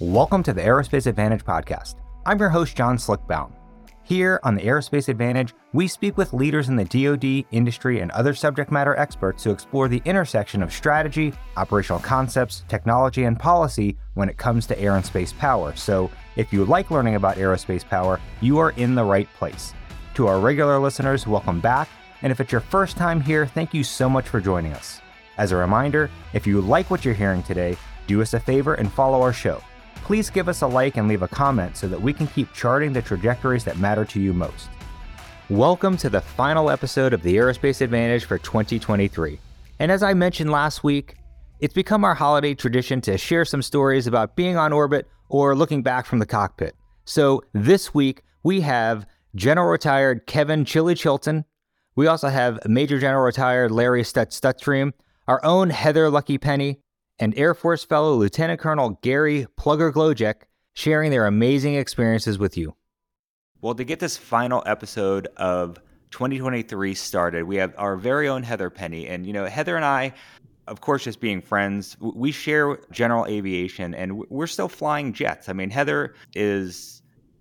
Welcome to the Aerospace Advantage podcast. I'm your host, John Slick Baum. Here on the Aerospace Advantage, we speak with leaders in the DoD, industry, and other subject matter experts to explore the intersection of strategy, operational concepts, technology, and policy when it comes to air and space power. So, if you like learning about aerospace power, you are in the right place. To our regular listeners, welcome back. And if it's your first time here, thank you so much for joining us. As a reminder, if you like what you're hearing today, do us a favor and follow our show please give us a like and leave a comment so that we can keep charting the trajectories that matter to you most. Welcome to the final episode of the Aerospace Advantage for 2023. And as I mentioned last week, it's become our holiday tradition to share some stories about being on orbit or looking back from the cockpit. So this week, we have General Retired Kevin Chili Chilton. We also have Major General Retired Larry Stutz Stutzriem, our own Heather Lucky Penney, and Air Force fellow Lieutenant Colonel Gary Plugger Glojek sharing their amazing experiences with you. Well, to get this final episode of 2023 started, we have our very own Heather Penney. And, you know, Heather and I, of course, just being friends, we share general aviation and we're still flying jets. I mean, Heather is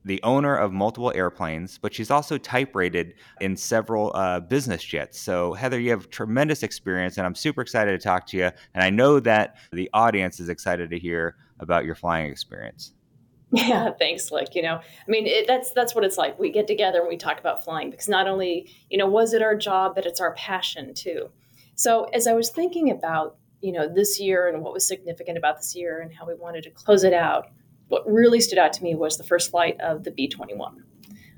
the owner of multiple airplanes, but she's also type rated in several uh, business jets. So, Heather, you have tremendous experience, and I'm super excited to talk to you. And I know that the audience is excited to hear about your flying experience. Yeah, thanks, Lick. You know, I mean, it, that's that's what it's like. We get together and we talk about flying because not only you know was it our job, but it's our passion too. So, as I was thinking about you know this year and what was significant about this year and how we wanted to close it out what really stood out to me was the first flight of the B 21.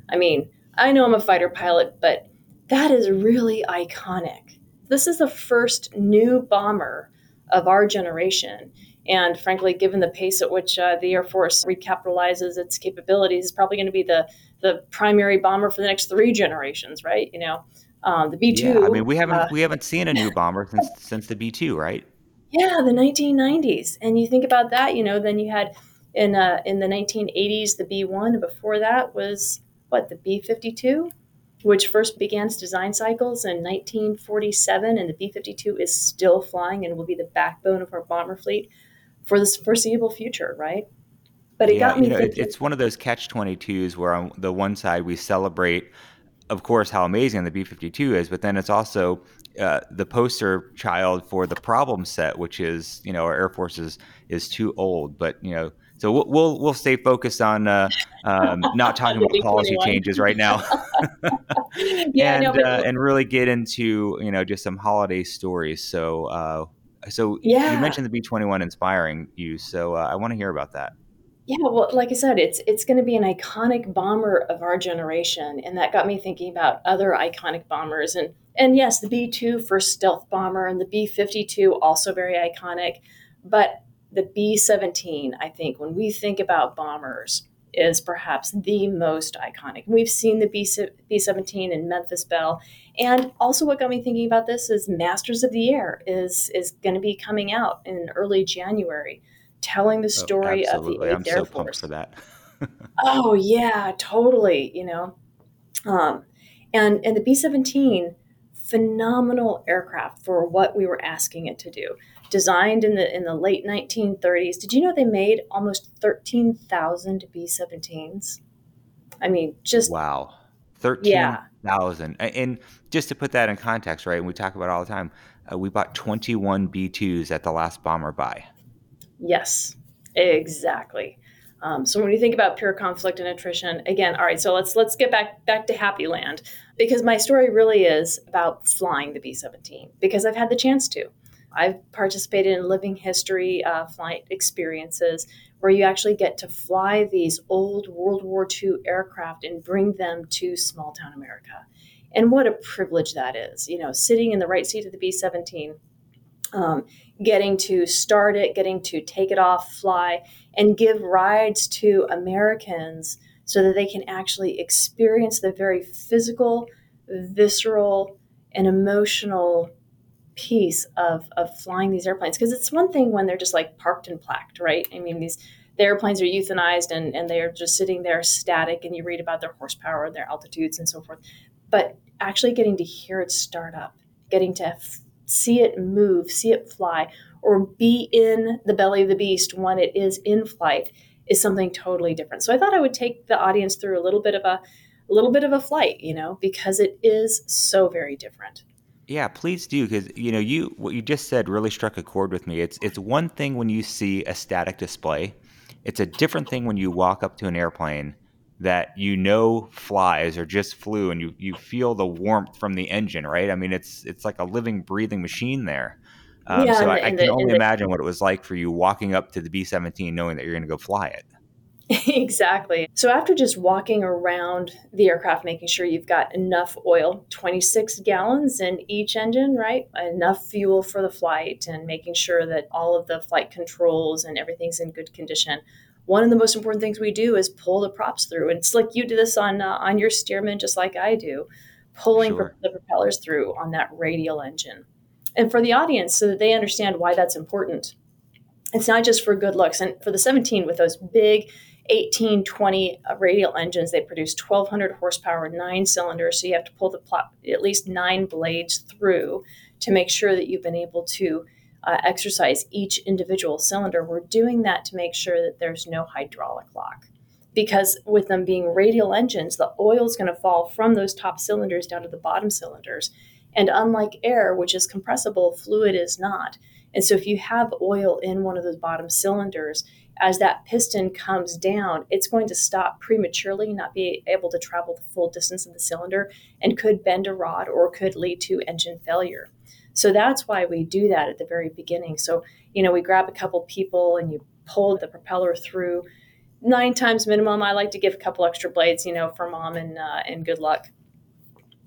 I mean, I know I'm a fighter pilot, but that is really iconic. This is the first new bomber of our generation. And frankly, given the pace at which uh, the Air Force recapitalizes its capabilities, it's probably going to be the, the primary bomber for the next three generations, right? You know, um, the B two. Yeah, I mean, we haven't uh, we haven't seen a new bomber since since the B two, right? Yeah, the 1990s. And you think about that, you know, then you had in uh, in the 1980s the b1 before that was what the b52 which first began its design cycles in 1947 and the b52 is still flying and will be the backbone of our bomber fleet for the foreseeable future right but it yeah, got me you know, thinking, it's one of those catch 22s where on the one side we celebrate of course how amazing the b52 is but then it's also uh, the poster child for the problem set, which is you know our Air Force is is too old. But you know so we'll we'll, we'll stay focused on uh, um, not talking about policy changes right now, yeah, and no, but, uh, and really get into you know just some holiday stories. So uh, so yeah. you mentioned the B twenty one inspiring you, so uh, I want to hear about that. Yeah, well, like I said, it's it's going to be an iconic bomber of our generation, and that got me thinking about other iconic bombers. And and yes, the B two first stealth bomber, and the B fifty two also very iconic. But the B 17, I think, when we think about bombers, is perhaps the most iconic. We've seen the B 17 in Memphis Belle. And also, what got me thinking about this is Masters of the Air is, is going to be coming out in early January, telling the oh, story oh, of the 8th I'm Air so Force. for that. oh, yeah, totally. You know, um, and, and the B 17, phenomenal aircraft for what we were asking it to do designed in the in the late 1930s. Did you know they made almost 13,000 B-17s? I mean, just wow. 13,000. Yeah. And just to put that in context, right? And we talk about all the time, uh, we bought 21 B2s at the last bomber buy. Yes, exactly. Um, so when you think about pure conflict and attrition, again, all right. So let's let's get back back to Happy Land because my story really is about flying the B-17 because I've had the chance to. I've participated in living history uh, flight experiences where you actually get to fly these old World War II aircraft and bring them to small town America. And what a privilege that is, you know, sitting in the right seat of the B 17, um, getting to start it, getting to take it off, fly, and give rides to Americans so that they can actually experience the very physical, visceral, and emotional piece of of flying these airplanes because it's one thing when they're just like parked and plaqued, right? I mean these the airplanes are euthanized and, and they are just sitting there static and you read about their horsepower and their altitudes and so forth. But actually getting to hear it start up, getting to f- see it move, see it fly, or be in the belly of the beast when it is in flight is something totally different. So I thought I would take the audience through a little bit of a, a little bit of a flight, you know, because it is so very different. Yeah, please do because you know you what you just said really struck a chord with me. It's it's one thing when you see a static display. It's a different thing when you walk up to an airplane that you know flies or just flew and you, you feel the warmth from the engine, right? I mean, it's it's like a living, breathing machine there. Um, yeah, so I, I can the, only the, imagine what it was like for you walking up to the B 17 knowing that you're going to go fly it. exactly. So after just walking around the aircraft, making sure you've got enough oil, 26 gallons in each engine, right? Enough fuel for the flight, and making sure that all of the flight controls and everything's in good condition one of the most important things we do is pull the props through. And it's like you do this on uh, on your Stearman, just like I do, pulling sure. the propellers through on that radial engine. And for the audience, so that they understand why that's important. It's not just for good looks. And for the 17, with those big 18, 20 uh, radial engines, they produce 1,200 horsepower, nine cylinders. So you have to pull the plot, at least nine blades through to make sure that you've been able to uh, exercise each individual cylinder, we're doing that to make sure that there's no hydraulic lock. Because with them being radial engines, the oil is going to fall from those top cylinders down to the bottom cylinders. And unlike air, which is compressible, fluid is not. And so if you have oil in one of those bottom cylinders, as that piston comes down, it's going to stop prematurely, not be able to travel the full distance of the cylinder, and could bend a rod or could lead to engine failure. So that's why we do that at the very beginning. So, you know, we grab a couple people and you pull the propeller through nine times minimum. I like to give a couple extra blades, you know, for mom and, uh, and good luck.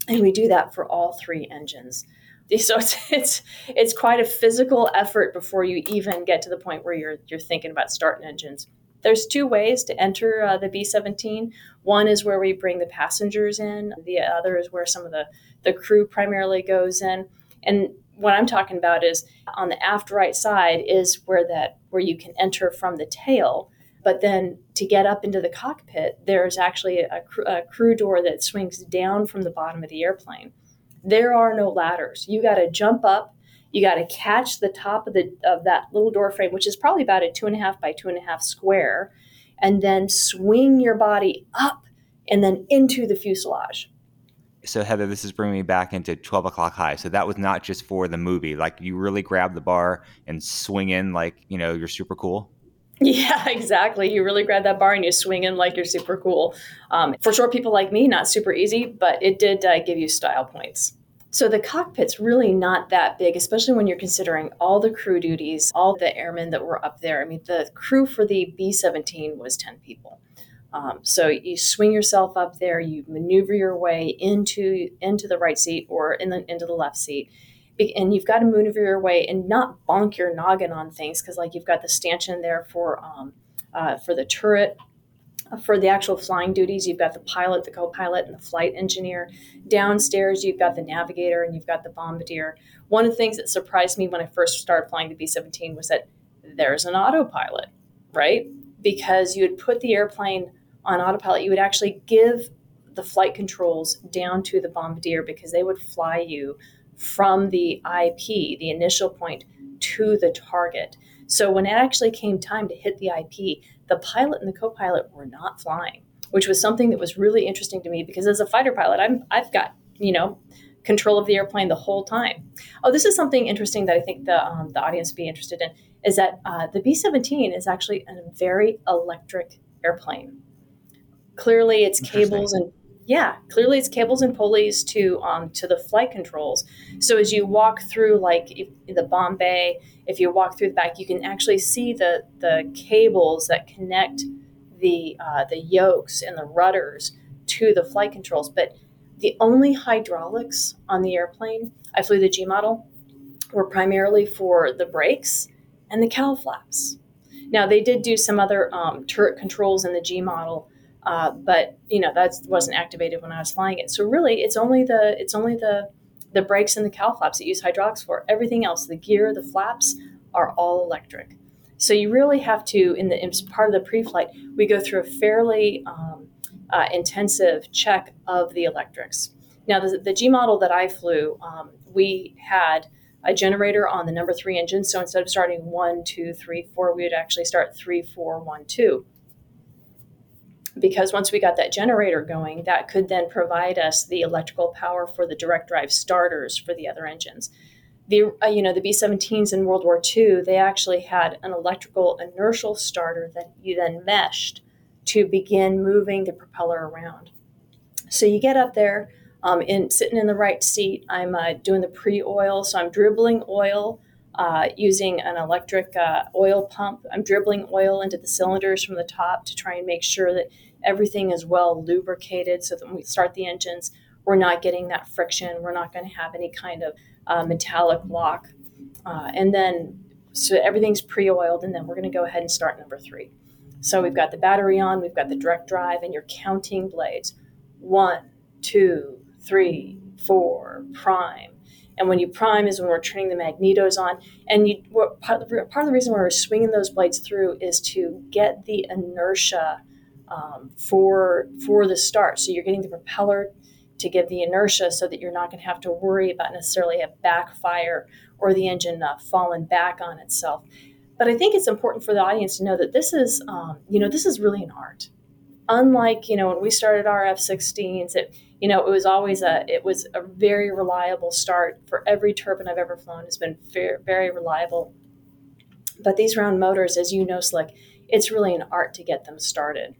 And we do that for all three engines. So it's, it's it's quite a physical effort before you even get to the point where you're you're thinking about starting engines. There's two ways to enter uh, the B-17. One is where we bring the passengers in. The other is where some of the the crew primarily goes in. And what I'm talking about is on the aft right side is where that where you can enter from the tail. But then to get up into the cockpit, there's actually a, a crew door that swings down from the bottom of the airplane. There are no ladders. You got to jump up. You got to catch the top of the of that little door frame, which is probably about a two and a half by two and a half square, and then swing your body up and then into the fuselage so Heather, this is bringing me back into 12 o'clock high. So that was not just for the movie. Like you really grab the bar and swing in like, you know, you're super cool. Yeah, exactly. You really grab that bar and you swing in like you're super cool. Um, for short people like me, not super easy, but it did uh, give you style points. So the cockpit's really not that big, especially when you're considering all the crew duties, all the airmen that were up there. I mean, the crew for the B 17 was 10 people. Um, so you swing yourself up there, you maneuver your way into into the right seat or in the, into the left seat, and you've got to maneuver your way and not bonk your noggin on things because like you've got the stanchion there for um, uh, for the turret. Uh, for the actual flying duties, you've got the pilot, the co-pilot, and the flight engineer. Downstairs, you've got the navigator and you've got the bombardier. One of the things that surprised me when I first started flying the B-17 was that there's an autopilot, right? Because you would put the airplane on autopilot, you would actually give the flight controls down to the bombardier because they would fly you from the IP, the initial point, to the target. So when it actually came time to hit the IP, the pilot and the co-pilot were not flying, which was something that was really interesting to me because as a fighter pilot, I'm I've got you know control of the airplane the whole time. Oh, this is something interesting that I think the um, the audience would be interested in is that uh, the B-17 is actually a very electric airplane. Clearly, it's cables and yeah, clearly it's cables and pulleys to um, to the flight controls. So as you walk through, like the bomb bay, if you walk through the back, you can actually see the the cables that connect the uh, the yokes and the rudders to the flight controls. But the only hydraulics on the airplane, I flew the G model, were primarily for the brakes and the cowl flaps. Now they did do some other um, turret controls in the G model uh, but you know that wasn't activated when I was flying it. So really, it's only the it's only the the brakes and the cowl flaps that use hydraulics for. Everything else, the gear, the flaps, are all electric. So you really have to, in the in part of the pre-flight, we go through a fairly um, uh, intensive check of the electrics. Now, the, the G model that I flew, um, we had a generator on the number three engine. So instead of starting one, two, three, four, we would actually start three, four, one, two because once we got that generator going, that could then provide us the electrical power for the direct drive starters for the other engines. The uh, you know the B-17s in World War II, they actually had an electrical inertial starter that you then meshed to begin moving the propeller around. So you get up there, um, in sitting in the right seat. I'm uh, doing the pre-oil, so I'm dribbling oil uh, using an electric uh, oil pump. I'm dribbling oil into the cylinders from the top to try and make sure that everything is well lubricated so that when we start the engines, we're not getting that friction. We're not going to have any kind of uh, metallic lock. Uh, and then, so everything's pre oiled, and then we're going to go ahead and start number three. So we've got the battery on, we've got the direct drive, and you're counting blades. One, two, three, four, prime and when you prime is when we're turning the magnetos on. And you, part, of the, reason why we're swinging those blades through is to get the inertia um, for for the start. So you're getting the propeller to give the inertia so that you're not going to have to worry about necessarily a backfire or the engine uh, falling back on itself. But I think it's important for the audience to know that this is, um, you know, this is really an art. Unlike, you know, when we started our F-16s, it, you know, it was always a it was a very reliable start for every turbine I've ever flown. Has been very, very reliable. But these round motors, as you know, Slick, it's really an art to get them started.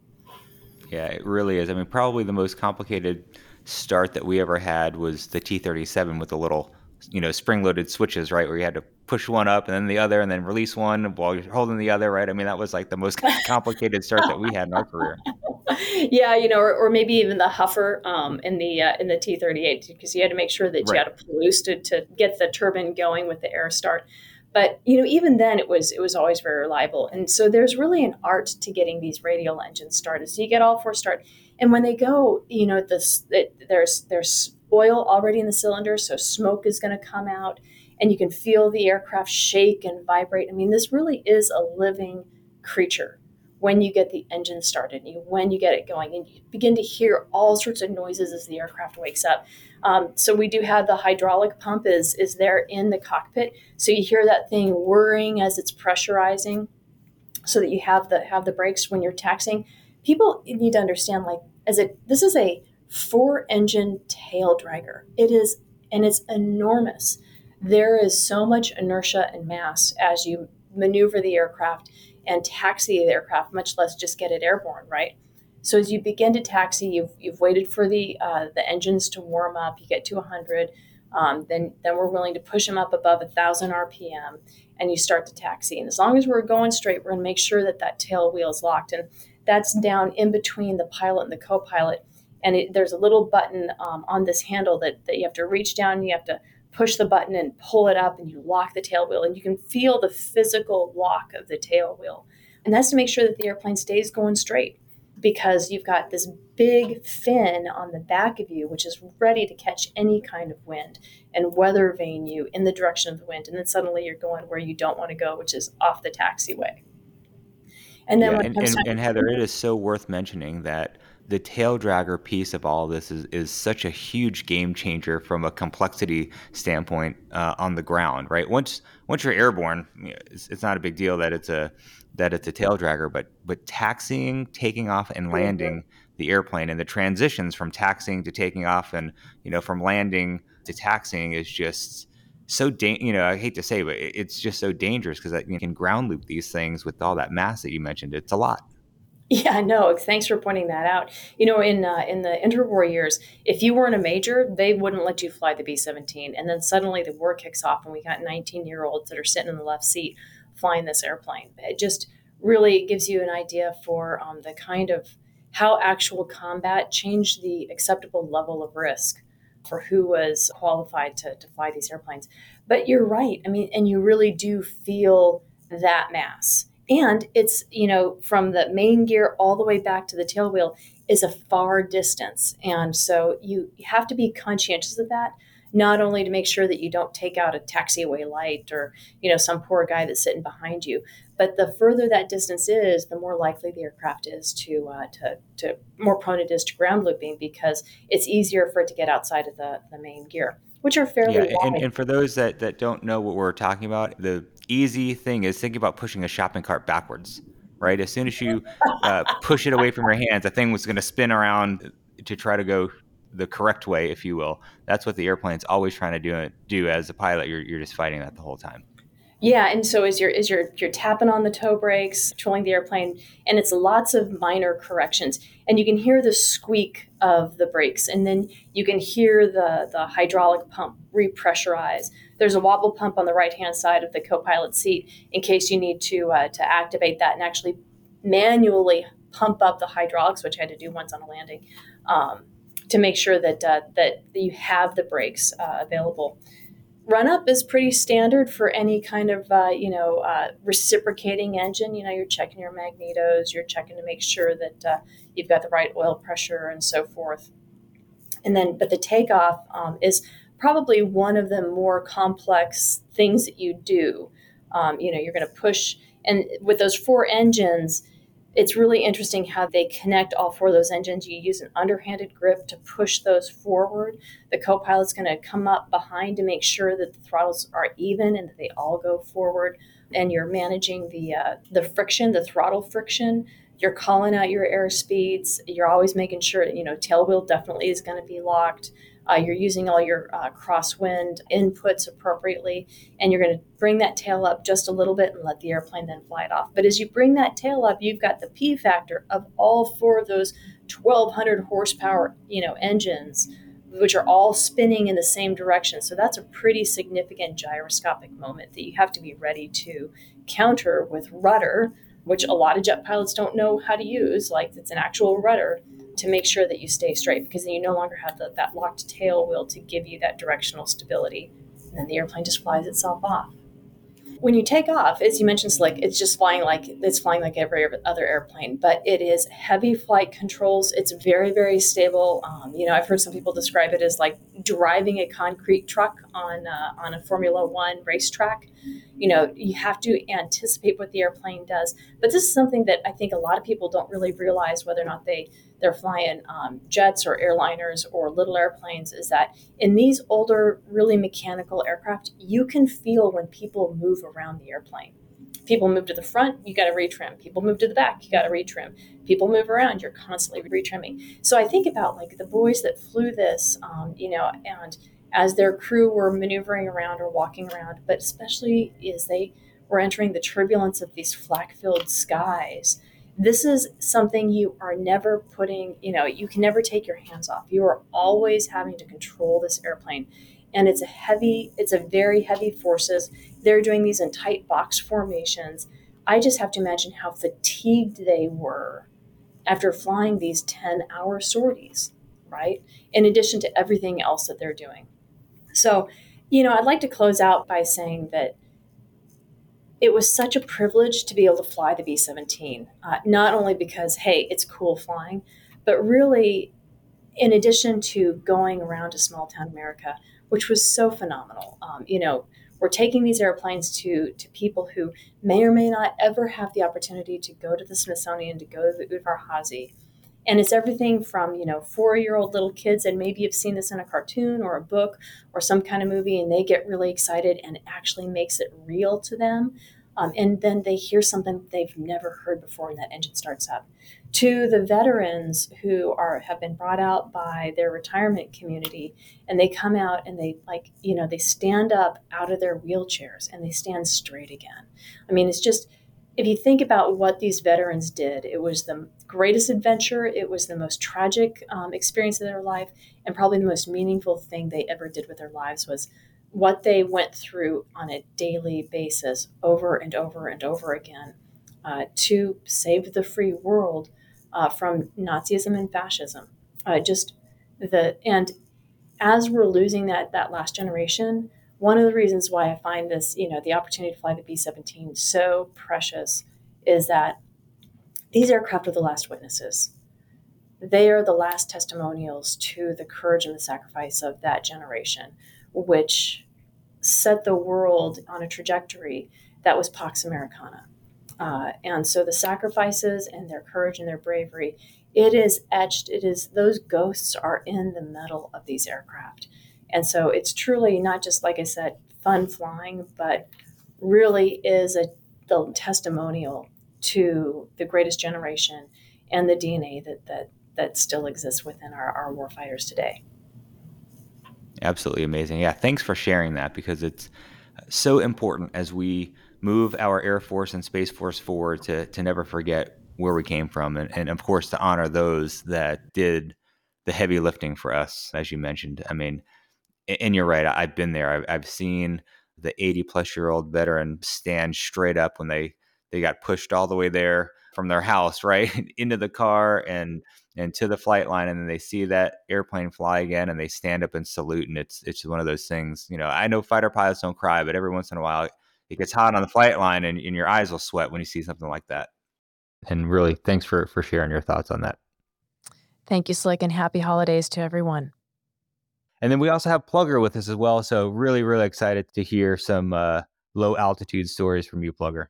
Yeah, it really is. I mean, probably the most complicated start that we ever had was the T37 with the little, you know, spring-loaded switches, right, where you had to push one up and then the other and then release one while you're holding the other, right? I mean, that was like the most complicated start that we had in our career. yeah, you know, or, or, maybe even the huffer um, in the uh, in the T38 because you had to make sure that you had a to, to get the turbine going with the air start. But you know, even then, it was it was always very reliable. And so there's really an art to getting these radial engines started. So you get all four start, and when they go, you know, this it, there's there's oil already in the cylinder, so smoke is going to come out, and you can feel the aircraft shake and vibrate. I mean, this really is a living creature when you get the engine started, you, when you get it going, and you begin to hear all sorts of noises as the aircraft wakes up. Um, so we do have the hydraulic pump is is there in the cockpit, so you hear that thing whirring as it's pressurizing, so that you have the have the brakes when you're taxing. People need to understand like as it this is a four engine tail dragger. It is and it's enormous. There is so much inertia and mass as you maneuver the aircraft and taxi the aircraft, much less just get it airborne, right? So as you begin to taxi, you've, you've waited for the uh, the engines to warm up. You get to 100, um, then then we're willing to push them up above 1,000 RPM, and you start to taxi. And as long as we're going straight, we're going to make sure that that tail wheel is locked, and that's down in between the pilot and the co-pilot. And it, there's a little button um, on this handle that, that you have to reach down. You have to push the button and pull it up and you lock the tail wheel and you can feel the physical lock of the tail wheel. And that's to make sure that the airplane stays going straight because you've got this big fin on the back of you, which is ready to catch any kind of wind and weather vane you in the direction of the wind. And then suddenly you're going where you don't want to go, which is off the taxiway. And then yeah, and, and, and Heather, it is so worth mentioning that the tail dragger piece of all this is, is such a huge game changer from a complexity standpoint uh, on the ground, right? Once once you're airborne, it's, it's, not a big deal that it's a that it's a tail dragger, but but taxiing, taking off, and landing the airplane and the transitions from taxiing to taking off, and you know from landing to taxiing is just so da- you know I hate to say, but it's just so dangerous because you can ground loop these things with all that mass that you mentioned. It's a lot. Yeah, no, thanks for pointing that out. You know, in uh, in the interwar years, if you weren't a major, they wouldn't let you fly the B-17. And then suddenly the war kicks off and we got 19-year-olds that are sitting in the left seat flying this airplane. It just really gives you an idea for um, the kind of how actual combat changed the acceptable level of risk for who was qualified to, to fly these airplanes. But you're right. I mean, and you really do feel that mass and it's you know from the main gear all the way back to the tail wheel is a far distance and so you have to be conscientious of that not only to make sure that you don't take out a taxiway light or you know some poor guy that's sitting behind you but the further that distance is the more likely the aircraft is to uh, to, to more prone it is to ground looping because it's easier for it to get outside of the, the main gear which are fairly yeah, and, and, for those that, that don't know what we're talking about the easy thing is think about pushing a shopping cart backwards, right? As soon as you uh, push it away from your hands, the thing was going to spin around to try to go the correct way, if you will. That's what the airplane's always trying to do. Do as a pilot, you're you're just fighting that the whole time. Yeah, and so as you're as you're you're tapping on the toe brakes, controlling the airplane, and it's lots of minor corrections, and you can hear the squeak of the brakes, and then you can hear the the hydraulic pump repressurize. There's a wobble pump on the right hand side of the co-pilot seat in case you need to uh, to activate that and actually manually pump up the hydraulics, which I had to do once on a landing, um, to make sure that uh, that you have the brakes uh, available. Run up is pretty standard for any kind of uh, you know uh, reciprocating engine. You know you're checking your magnetos you're checking to make sure that uh, you've got the right oil pressure and so forth. And then but the takeoff um, is probably one of the more complex things that you do. Um, you know you're going to push and with those four engines it's really interesting how they connect all four of those engines. You use an underhanded grip to push those forward. The co pilot's going to come up behind to make sure that the throttles are even and that they all go forward. And you're managing the, uh, the friction, the throttle friction. You're calling out your air speeds. You're always making sure, that, you know, tail wheel definitely is going to be locked. Uh, you're using all your uh, crosswind inputs appropriately, and you're going to bring that tail up just a little bit and let the airplane then fly it off. But as you bring that tail up, you've got the P factor of all four of those 1,200 horsepower, you know, engines, which are all spinning in the same direction. So that's a pretty significant gyroscopic moment that you have to be ready to counter with rudder, which a lot of jet pilots don't know how to use. Like it's an actual rudder to make sure that you stay straight because then you no longer have the, that locked tail wheel to give you that directional stability. And then the airplane just flies itself off when you take off, as you mentioned, Slick, it's just flying like it's flying like every other airplane, but it is heavy flight controls. It's very, very stable. Um, you know, I've heard some people describe it as like driving a concrete truck on uh, on a Formula One racetrack. You know, you have to anticipate what the airplane does. But this is something that I think a lot of people don't really realize whether or not they they're flying um, jets or airliners or little airplanes is that in these older, really mechanical aircraft, you can feel when people move around the airplane. People move to the front, you got to retrim. People move to the back, you got to retrim. People move around, you're constantly retrimming. So I think about like the boys that flew this, um, you know, and as their crew were maneuvering around or walking around, but especially as they were entering the turbulence of these flak filled skies this is something you are never putting, you know, you can never take your hands off. You are always having to control this airplane. And it's a heavy, it's a very heavy forces. They're doing these in tight box formations. I just have to imagine how fatigued they were after flying these 10 hour sorties, right? In addition to everything else that they're doing. So, you know, I'd like to close out by saying that it was such a privilege to be able to fly the B 17, uh, not only because, hey, it's cool flying, but really, in addition to going around to small town America, which was so phenomenal. Um, you know, we're taking these airplanes to, to people who may or may not ever have the opportunity to go to the Smithsonian, to go to the Udvar-Hazy. And it's everything from, you know, four year old little kids, and maybe you've seen this in a cartoon or a book or some kind of movie, and they get really excited and actually makes it real to them. Um, and then they hear something they've never heard before, and that engine starts up. To the veterans who are have been brought out by their retirement community, and they come out and they like you know they stand up out of their wheelchairs and they stand straight again. I mean, it's just if you think about what these veterans did, it was the greatest adventure. It was the most tragic um, experience of their life, and probably the most meaningful thing they ever did with their lives was what they went through on a daily basis, over and over and over again, uh, to save the free world uh, from Nazism and fascism. Uh, just the and as we're losing that that last generation, one of the reasons why I find this, you know, the opportunity to fly the B 17 so precious is that these aircraft are the last witnesses. They are the last testimonials to the courage and the sacrifice of that generation, which set the world on a trajectory that was Pax Americana. Uh, and so the sacrifices and their courage and their bravery, it is etched, it is, those ghosts are in the metal of these aircraft. And so it's truly not just, like I said, fun flying, but really is a the testimonial to the greatest generation and the DNA that that that still exists within our, our warfighters today. Absolutely amazing. Yeah, thanks for sharing that because it's so important as we move our Air Force and Space Force forward to, to never forget where we came from and, and of course to honor those that did the heavy lifting for us, as you mentioned. I mean, and you're right, I've been there. I've, I've seen the 80 plus year old veteran stand straight up when they, they got pushed all the way there from their house, right, into the car and and to the flight line, and then they see that airplane fly again, and they stand up and salute, and it's it's one of those things. You know, I know fighter pilots don't cry, but every once in a while it gets hot on the flight line, and, and your eyes will sweat when you see something like that. And really, thanks for for sharing your thoughts on that. Thank you, Slick, and happy holidays to everyone. And then we also have Plugger with us as well. So really, really excited to hear some uh, low altitude stories from you, Plugger.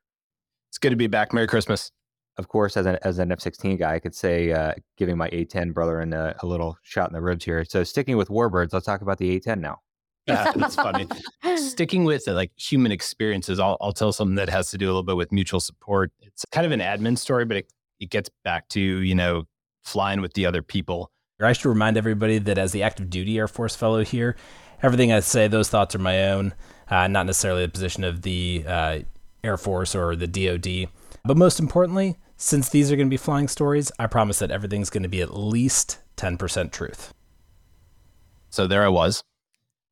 It's good to be back. Merry Christmas of course, as an as an F sixteen guy, I could say uh, giving my A ten brother in a, a, little shot in the ribs here. So sticking with warbirds, let's talk about the A ten now. Yeah, that's funny. sticking with uh, like human experiences, I'll I'll tell something that has to do a little bit with mutual support. It's kind of an admin story, but it, it gets back to you know flying with the other people. I should remind everybody that as the active duty Air Force fellow here, everything I say, those thoughts are my own, uh, not necessarily the position of the uh, Air Force or the DoD. But most importantly, since these are going to be flying stories, I promise that everything's going to be at least 10% truth. So there I was.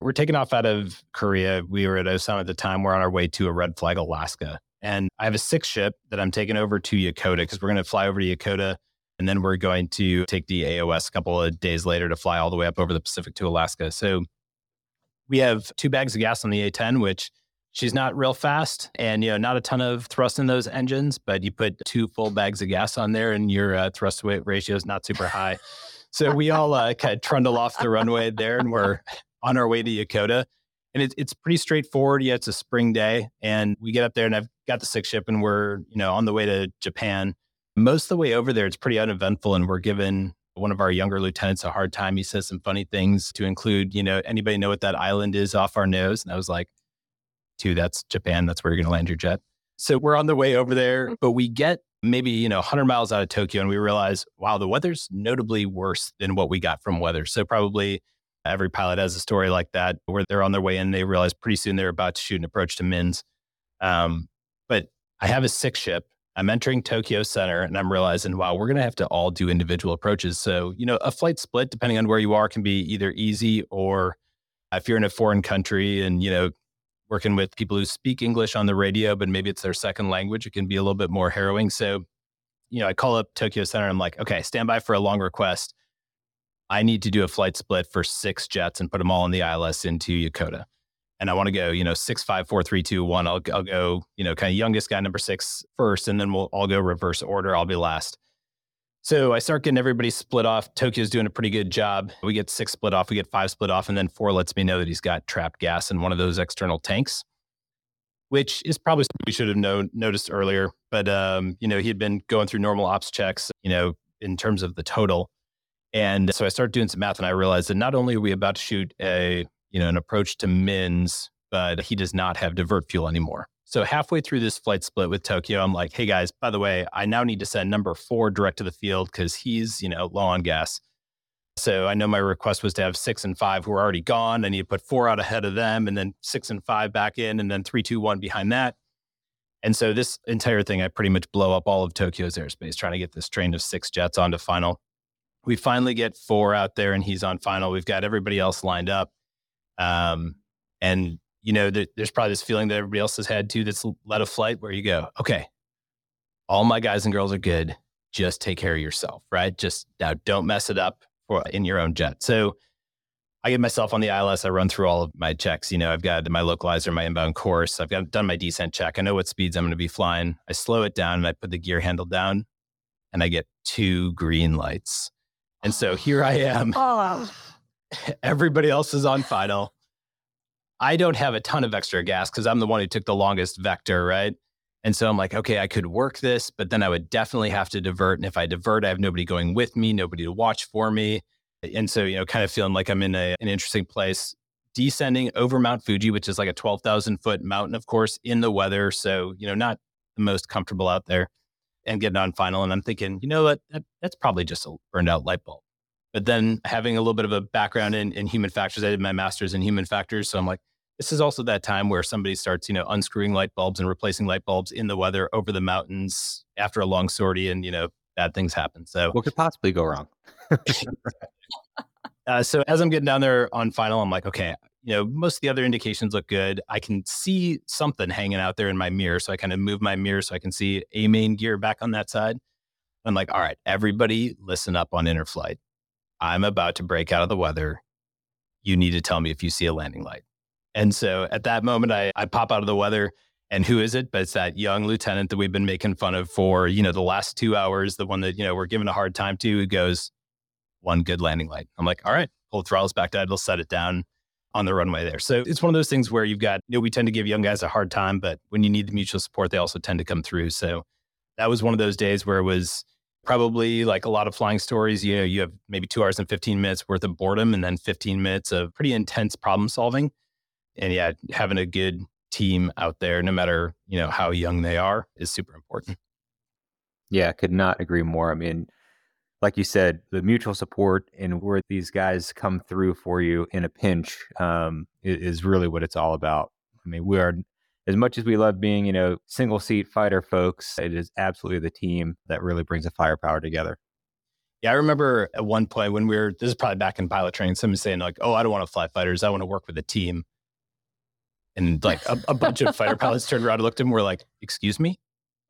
We're taking off out of Korea. We were at Osan at the time. We're on our way to a red flag, Alaska. And I have a six ship that I'm taking over to Yokota because we're going to fly over to Yokota. And then we're going to take the AOS a couple of days later to fly all the way up over the Pacific to Alaska. So we have two bags of gas on the A10, which She's not real fast and you know not a ton of thrust in those engines, but you put two full bags of gas on there and your uh, thrust weight ratio is not super high. so we all uh, kind of trundle off the runway there and we're on our way to Yokota. And it, it's pretty straightforward. Yeah, it's a spring day and we get up there and I've got the six ship and we're you know on the way to Japan. Most of the way over there, it's pretty uneventful and we're given one of our younger lieutenants a hard time. He says some funny things to include, you know, anybody know what that island is off our nose? And I was like, to that's Japan. That's where you're going to land your jet. So we're on the way over there, mm. but we get maybe, you know, 100 miles out of Tokyo and we realize, wow, the weather's notably worse than what we got from weather. So probably every pilot has a story like that where they're on their way in, they realize pretty soon they're about to shoot an approach to mins. Um, but I have a six ship. I'm entering Tokyo Center and I'm realizing, wow, we're going to have to all do individual approaches. So, you know, a flight split, depending on where you are, can be either easy or if you're in a foreign country and, you know, working with people who speak English on the radio, but maybe it's their second language, it can be a little bit more harrowing. So, you know, I call up Tokyo Center. I'm like, okay, stand by for a long request. I need to do a flight split for six jets and put them all in the ILS into Yokota. And I want to go, you know, six, five, four, three, two, one. I'll, I'll go, you know, kind of youngest guy, number six first, and then we'll all go reverse order. I'll be last. So I start getting everybody split off. Tokyo's doing a pretty good job. We get six split off, we get five split off, and then four lets me know that he's got trapped gas in one of those external tanks, which is probably something we should have known, noticed earlier. But um, you know, he had been going through normal ops checks, you know, in terms of the total. And so I started doing some math, and I realized that not only are we about to shoot a you know an approach to mins, but he does not have divert fuel anymore. So halfway through this flight split with Tokyo, I'm like, hey guys, by the way, I now need to send number four direct to the field because he's, you know, low on gas. So I know my request was to have six and five who are already gone. I need to put four out ahead of them and then six and five back in and then three, two, one behind that. And so this entire thing, I pretty much blow up all of Tokyo's airspace trying to get this train of six jets onto final. We finally get four out there and he's on final. We've got everybody else lined up. Um, and you know, there, there's probably this feeling that everybody else has had too that's led a flight where you go, okay, all my guys and girls are good. Just take care of yourself, right? Just now don't mess it up for in your own jet. So I get myself on the ILS. I run through all of my checks. You know, I've got my localizer, my inbound course. I've got done my descent check. I know what speeds I'm going to be flying. I slow it down and I put the gear handle down and I get two green lights. And so here I am. Oh. Everybody else is on final. I don't have a ton of extra gas because I'm the one who took the longest vector, right? And so I'm like, okay, I could work this, but then I would definitely have to divert. And if I divert, I have nobody going with me, nobody to watch for me. And so, you know, kind of feeling like I'm in a, an interesting place. Descending over Mount Fuji, which is like a 12,000 foot mountain, of course, in the weather. So, you know, not the most comfortable out there. and getting on final. And I'm thinking, you know what? That, that's probably just a burned out light bulb. But then having a little bit of a background in, in human factors, I did my master's in human factors. So I'm like, this is also that time where somebody starts, you know, unscrewing light bulbs and replacing light bulbs in the weather over the mountains after a long sortie, and you know, bad things happen. So what could possibly go wrong? uh, so as I'm getting down there on final, I'm like, okay, you know, most of the other indications look good. I can see something hanging out there in my mirror, so I kind of move my mirror so I can see a main gear back on that side. I'm like, all right, everybody, listen up on Interflight. I'm about to break out of the weather. You need to tell me if you see a landing light. And so at that moment, I, I pop out of the weather. And who is it? But it's that young lieutenant that we've been making fun of for, you know, the last two hours, the one that, you know, we're giving a hard time to, who goes, one good landing light. I'm like, all right, pull throttles back to idle, set it down on the runway there. So it's one of those things where you've got, you know, we tend to give young guys a hard time, but when you need the mutual support, they also tend to come through. So that was one of those days where it was probably like a lot of flying stories. You know, you have maybe two hours and 15 minutes worth of boredom and then 15 minutes of pretty intense problem solving and yeah, having a good team out there, no matter you know how young they are, is super important. Yeah, could not agree more. I mean, like you said, the mutual support and where these guys come through for you in a pinch um, is really what it's all about. I mean, we are as much as we love being, you know, single seat fighter folks. It is absolutely the team that really brings the firepower together. Yeah, I remember at one point when we were, this is probably back in pilot training, someone saying like, "Oh, I don't want to fly fighters. I want to work with a team." And like a, a bunch of fighter pilots turned around and looked at him and were like, excuse me?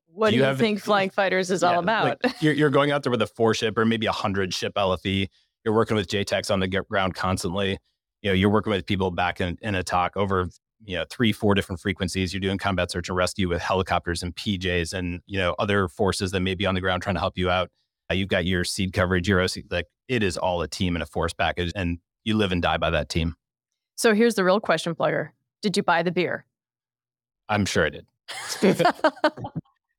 What do you, do you think flying fighters is yeah, all about? Like you're, you're going out there with a four ship or maybe a hundred ship LFE. You're working with JTACs on the ground constantly. You know, you're working with people back in, in a talk over, you know, three, four different frequencies. You're doing combat search and rescue with helicopters and PJs and, you know, other forces that may be on the ground trying to help you out. Uh, you've got your SEAD coverage, your OC, like it is all a team and a force package and you live and die by that team. So here's the real question, Plugger. Did you buy the beer? I'm sure I did.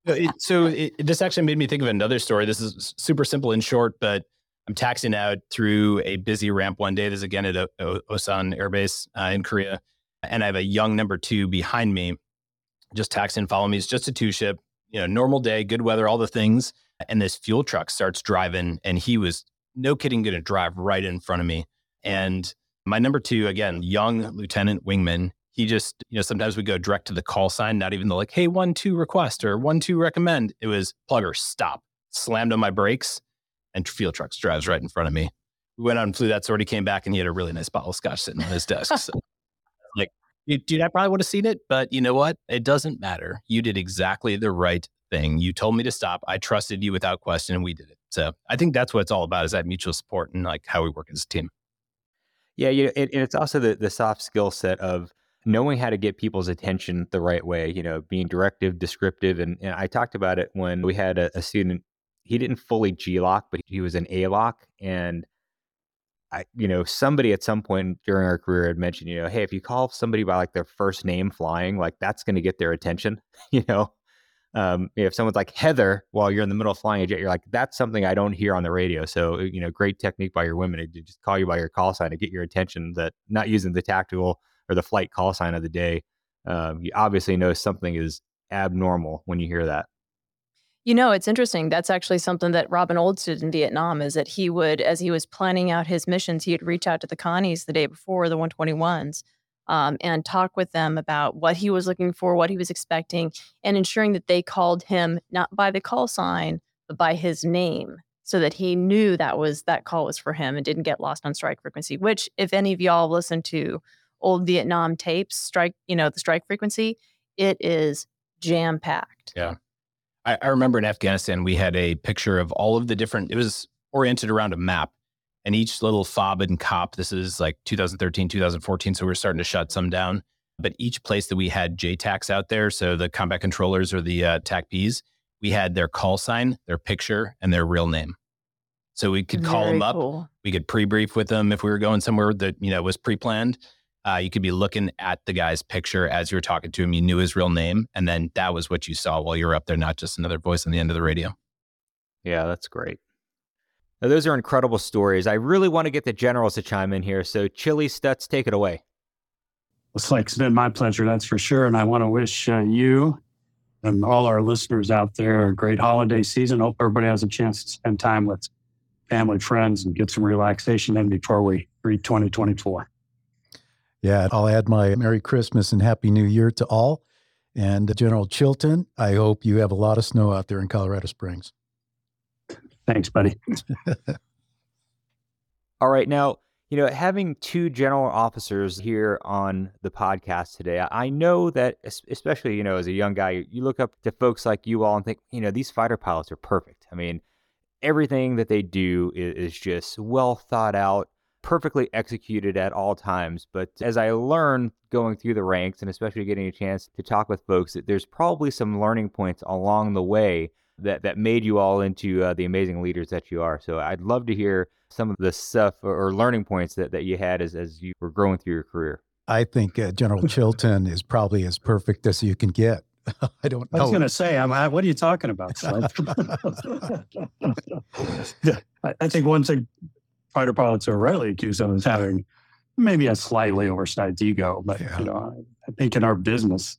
it, so it, this actually made me think of another story. This is super simple and short, but I'm taxiing out through a busy ramp one day. This is again at o- o- Osan Air Base uh, in Korea, and I have a young number two behind me, just taxiing, follow me. It's just a two ship, you know, normal day, good weather, all the things. And this fuel truck starts driving, and he was no kidding going to drive right in front of me. And my number two, again, young lieutenant wingman, he just, you know, sometimes we go direct to the call sign, not even the like, hey, one, two request or one, two recommend. It was plugger, stop, slammed on my brakes, and field trucks drives right in front of me. We went out and flew that sortie, came back, and he had a really nice bottle of scotch sitting on his desk. So, like, dude, I probably would have seen it, but you know what? It doesn't matter. You did exactly the right thing. You told me to stop. I trusted you without question, and we did it. So I think that's what it's all about is that mutual support and like how we work as a team. Yeah, you know, it, and it's also the the soft skill set of knowing how to get people's attention the right way, you know, being directive, descriptive. And, and I talked about it when we had a, a student, he didn't fully G LOC, but he was an A LOC. And I, you know, somebody at some point during our career had mentioned, you know, hey, if you call somebody by like their first name flying, like that's going to get their attention, you know. Um, if someone's like Heather while you're in the middle of flying a jet, you're like, that's something I don't hear on the radio. So, you know, great technique by your women to just call you by your call sign to get your attention that not using the tactical or the flight call sign of the day, um, you obviously know something is abnormal when you hear that. You know, it's interesting. That's actually something that Robin Olds did in Vietnam is that he would, as he was planning out his missions, he'd reach out to the Connies the day before, the 121s, um, and talk with them about what he was looking for, what he was expecting, and ensuring that they called him not by the call sign, but by his name so that he knew that was that call was for him and didn't get lost on strike frequency, which if any of y'all listen to old Vietnam tapes, strike, you know, the strike frequency, it is jam packed. Yeah. I, I, remember in Afghanistan, we had a picture of all of the different, it was oriented around a map. And each little fob and cop, this is like 2013, 2014. So we are starting to shut some down. But each place that we had JTACs out there, so the combat controllers or the uh, TACPs, we had their call sign, their picture, and their real name. So we could call Very them up. Cool. We could pre-brief with them if we were going somewhere that you know was pre-planned. Uh, you could be looking at the guy's picture as you were talking to him. You knew his real name, and then that was what you saw while you were up there, not just another voice on the end of the radio. Yeah, that's great. Now, those are incredible stories. I really want to get the generals to chime in here. So, Chili Stutz, take it away. It's like it's been my pleasure, that's for sure. And I want to wish uh, you and all our listeners out there a great holiday season. Hope everybody has a chance to spend time with family, friends, and get some relaxation in before we read 2024. Yeah, I'll add my Merry Christmas and Happy New Year to all. And General Chilton, I hope you have a lot of snow out there in Colorado Springs. Thanks, buddy. All right. Now, you know, having two general officers here on the podcast today, I know that, especially, you know, as a young guy, you look up to folks like you all and think, you know, these fighter pilots are perfect. I mean, everything that they do is, is just well thought out, perfectly executed at all times. But as I learn going through the ranks and especially getting a chance to talk with folks, that there's probably some learning points along the way that that made you all into uh, the amazing leaders that you are. So I'd love to hear some of the stuff or, or, learning points that, that you had as, as you were growing through your career. I think uh, General Chilton is probably as perfect as you can get. I don't know. I was going to say, I'm, I, what are you talking about, I, I think one thing fighter pilots are rarely accused of is having maybe a slightly oversized ego. But, yeah. you know, I think in our business,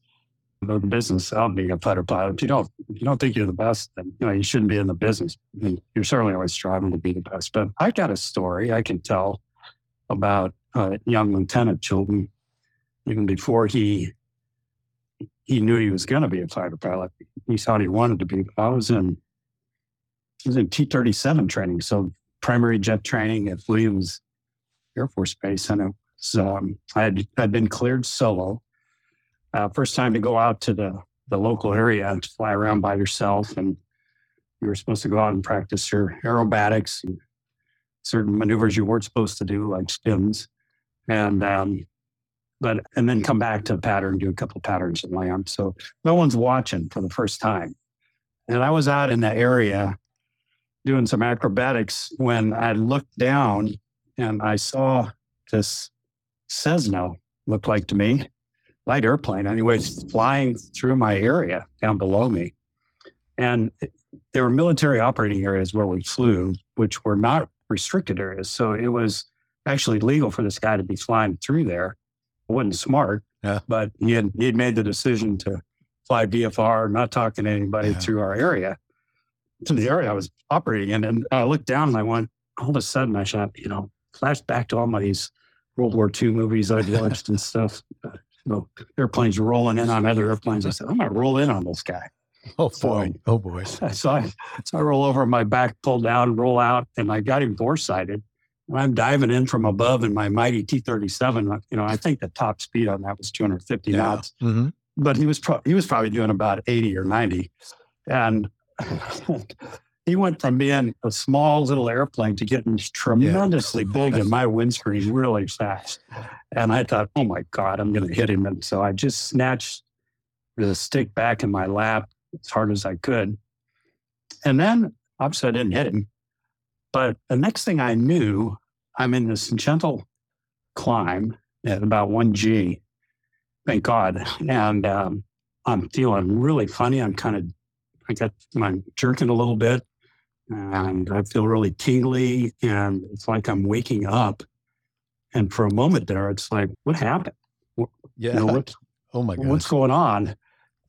the business of being a fighter pilot. If you don't, if you don't think you're the best, then you know you shouldn't be in the business. I mean, you're certainly always striving to be the best. But I got a story I can tell about uh, young Lieutenant Chilton, even before he he knew he was going to be a fighter pilot. He thought he wanted to be. I was in I was in T thirty seven training, so primary jet training at Williams Air Force Base, and it was um, I had I'd been cleared solo uh, first time to go out to the, the local area and fly around by yourself. And you were supposed to go out and practice your aerobatics and certain maneuvers you weren't supposed to do, like spins. And, um, but, and then come back to the pattern, do a couple patterns and land. So no one's watching for the first time. And I was out in that area doing some acrobatics when I looked down and I saw this Cessna looked like to me light airplane, anyways, flying through my area down below me. And there were military operating areas where we flew, which were not restricted areas. So it was actually legal for this guy to be flying through there. It wasn't smart, yeah. but he had, he had made the decision to fly VFR, not talking to anybody yeah. through our area, to the area I was operating in. And I looked down and I went, all of a sudden I shot, you know, flashed back to all my these World War II movies I'd watched and stuff You know, airplanes rolling in on other airplanes. I said, I'm going to roll in on this guy. Oh boy! So, oh boy! So I, so I roll over, my back pull down, roll out, and I got him four sighted. I'm diving in from above in my mighty T-37. You know, I think the top speed on that was 250 yeah. knots, mm-hmm. but he was pro- he was probably doing about 80 or 90, and he went from being a small little airplane to getting tremendously yeah. big in my windscreen really fast. And I thought, oh my God, I'm going to hit him. And so I just snatched the stick back in my lap as hard as I could. And then, obviously, I didn't hit him. But the next thing I knew, I'm in this gentle climb at about 1G. Thank God. And um, I'm feeling really funny. I'm kind of, I got, I'm jerking a little bit and I feel really tingly and it's like I'm waking up. And for a moment there, it's like, what happened? Yeah. You know, what, oh my God. What's going on?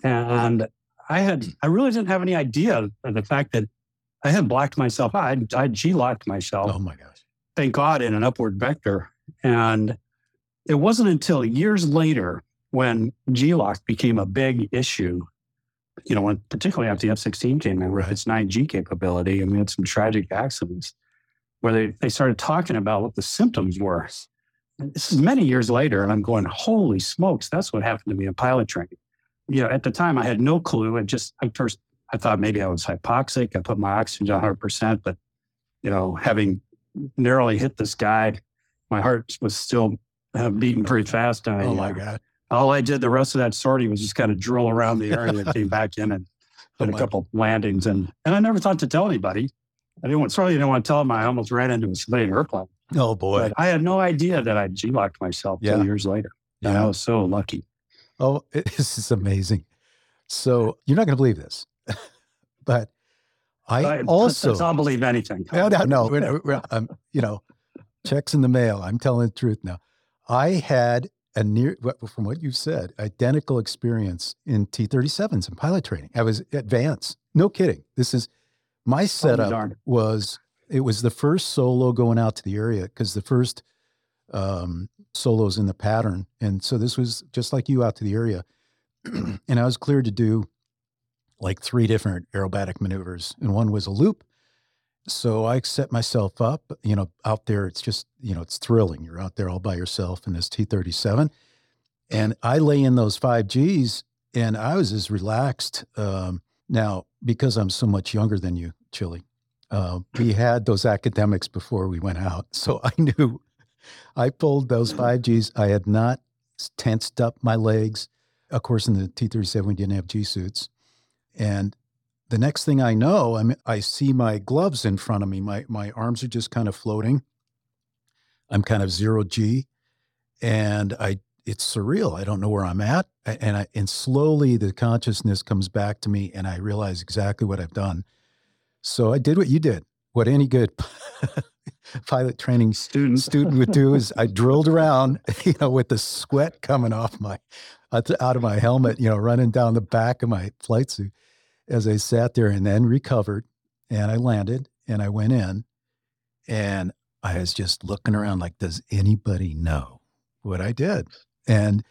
And I had, I really didn't have any idea of the fact that I had blocked myself out. I, I G locked myself. Oh my gosh. Thank God in an upward vector. And it wasn't until years later when G LOC became a big issue you know, when, particularly after the F 16 came in with its 9G capability, and we had some tragic accidents where they, they started talking about what the symptoms were. And this is many years later, and I'm going, holy smokes, that's what happened to me in pilot training. You know, at the time, I had no clue. I just, I first, I thought maybe I was hypoxic. I put my oxygen 100%, but, you know, having narrowly hit this guy, my heart was still uh, beating pretty fast. I, oh, my God all I did the rest of that sortie was just kind of drill around the area and came back in and did oh a couple landings. And and I never thought to tell anybody. I didn't want, certainly didn't want to tell them I almost ran into a civilian airplane. Oh boy. But I had no idea that I G locked myself yeah. two years later. Yeah. And I was so lucky. Oh, this is amazing. So you're not going to believe this, but I, I also I don't believe anything. No, no, no. We're, we're, you know, checks in the mail. I'm telling the truth now. I had a near, from what you've said, identical experience in T 37s and pilot training. I was advanced. No kidding. This is my Oh, setup darn. was, it was the first solo going out to the area because the first um, solos in the pattern. And so this was just like you out to the area. and I was cleared to do like three different aerobatic maneuvers, and one was a loop. So I set myself up, you know, out there. It's just, you know, it's thrilling. You're out there all by yourself in this T 37. And I lay in those five Gs and I was as relaxed. Um, now, because I'm so much younger than you, Chili, uh, we had those academics before we went out. So I knew I pulled those five Gs. I had not tensed up my legs. Of course, in the T 37, we didn't have G suits. And the next thing I know, I mean, I see my gloves in front of me. My my arms are just kind of floating. I'm kind of zero G, and I it's surreal. I don't know where I'm at, and I and slowly the consciousness comes back to me, and I realize exactly what I've done. So I did what you did. What any good pilot training Students. student would do is I drilled around, you know, with the sweat coming off my out of my helmet, you know, running down the back of my flight suit as I sat there and then recovered and I landed and I went in and I was just looking around like, does anybody know what I did? And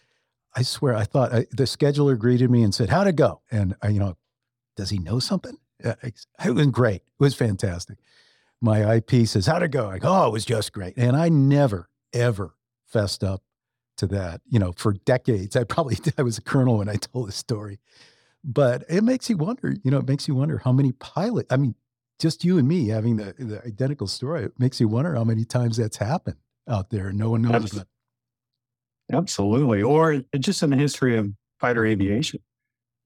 I swear, I thought I, the scheduler greeted me and said, "How'd it go?" And I, you know, does he know something? Uh, It was great. It was fantastic. My IP says, "How'd it go?" I go, "Oh, it was just great." And I never, ever fessed up to that. You know, for decades, I probably I was a colonel when I told this story. But it makes you wonder. You know, it makes you wonder how many pilot. I mean, just you and me having the, the identical story. It makes you wonder how many times that's happened out there. No one knows. Abs- about. Absolutely. Or just in the history of fighter aviation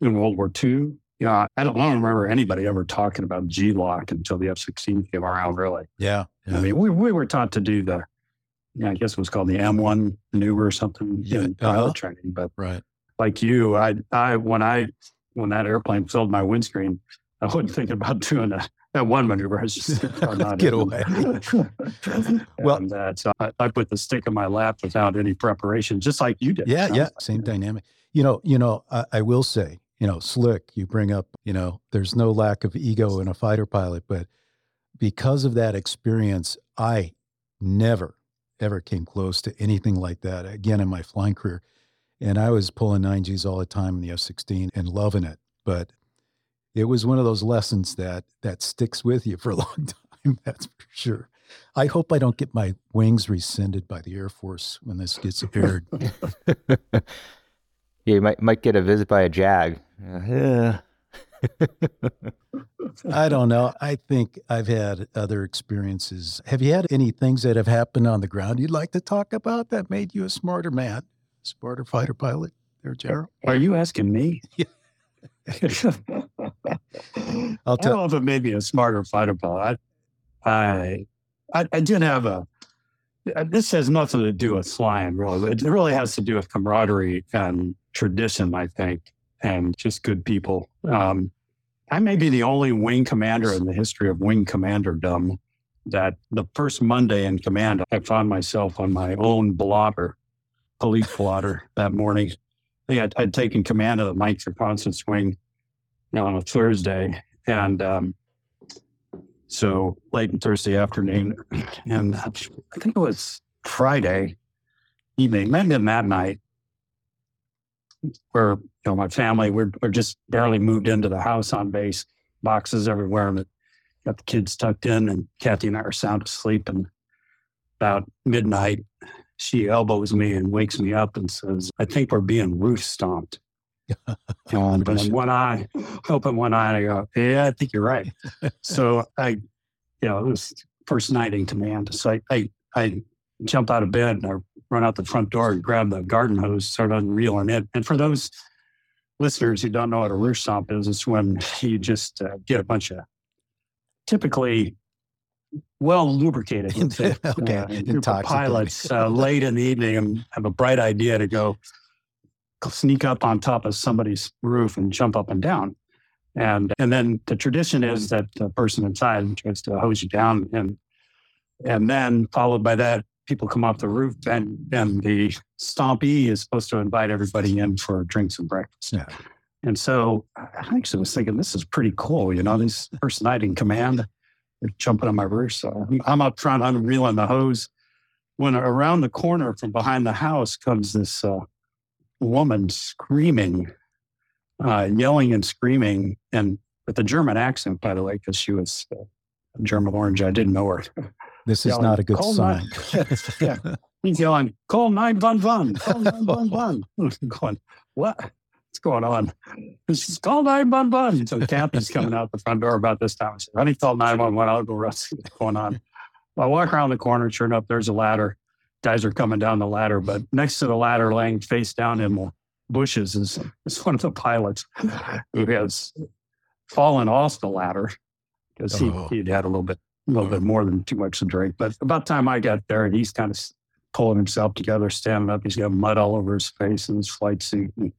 in World War II. Yeah, I don't, I don't remember anybody ever talking about G LOC until the F 16 came around, really. Yeah. I mean, we, we were taught to do the, yeah, I guess it was called the M1 maneuver or something Yeah, in pilot uh-huh. training. But right. like you, I, I, when I, when that airplane filled my windscreen, I wasn't thinking about doing a, that one maneuver. I was just Get away. well, and, uh, so I, I put the stick in my lap without any preparation, just like you did. Yeah, yeah, like same it. dynamic. You know, you know, I, I will say, you know, slick. You bring up, you know, there's no lack of ego in a fighter pilot, but because of that experience, I never ever came close to anything like that again in my flying career. And I was pulling nine Gs all the time in the F 16 and loving it. But it was one of those lessons that that sticks with you for a long time. That's for sure. I hope I don't get my wings rescinded by the Air Force when this gets aired. yeah, you might might get a visit by a jag. Uh, I don't know. I think I've had other experiences. Have you had any things that have happened on the ground you'd like to talk about that made you a smarter man, smarter fighter pilot, there, Gerald? Are you asking me? Yeah. I'll tell. I don't know if it made me a smarter fighter pilot. I, I, I did have a. uh, This has nothing to do with flying, really. It really has to do with camaraderie and tradition, I think, and just good people. Um, I may be the only wing commander in the history of wing commanderdom that the first Monday in command, I found myself on my own blotter, police blotter that morning. I think I'd, taken command of the Ninth Reconnaissance Wing on a Thursday. And um, so late Thursday afternoon, and I think it was Friday evening, maybe that night, where you know my family we're, we're just barely moved into the house on base, boxes everywhere, and got the kids tucked in, and Kathy and I are sound asleep. And about midnight, she elbows me and wakes me up and says, "I think we're being roof stomped." and open one eye, open one eye, and I go, "Yeah, I think you're right." so I, you know, it was first night in command. So I, I, I jump out of bed and I run out the front door and grab the garden hose, start unreeling it. And for those listeners who don't know what a roof stomp is, it's when you just uh, get a bunch of typically well lubricated Okay, uh, group of intoxicated. pilots uh, late in the evening and have a bright idea to go sneak up on top of somebody's roof and jump up and down. And and then the tradition is that the person inside tries to hose you down and and then followed by that people come off the roof, and and the stompee is supposed to invite everybody in for drinks and breakfast. Yeah. And so I actually was thinking, this is pretty cool. You know, this first night in command, jumping on my roof. So I'm up front, I'm reeling the hose. When around the corner from behind the house comes this uh, woman screaming, uh, yelling and screaming, and with a German accent, by the way, because she was uh, German orange. I didn't know her. This is Yelling, not a good sign. nine-" yeah. He's yelling, call 911, call 911. going, what? What's going on? She's called 911. So the captain's coming out the front door about this time. I said, honey, call 911. I'll go run see what's going on. Well, I walk around the corner. Sure enough, there's a ladder. Guys are coming down the ladder, but next to the ladder, laying face down in the bushes, is, is one of the pilots who has fallen off the ladder because he, Oh. he'd had a little bit, a little bit oh. more than too much to drink. But about the time I got there, he's kind of pulling himself together, standing up. He's got mud all over his face in his flight suit. And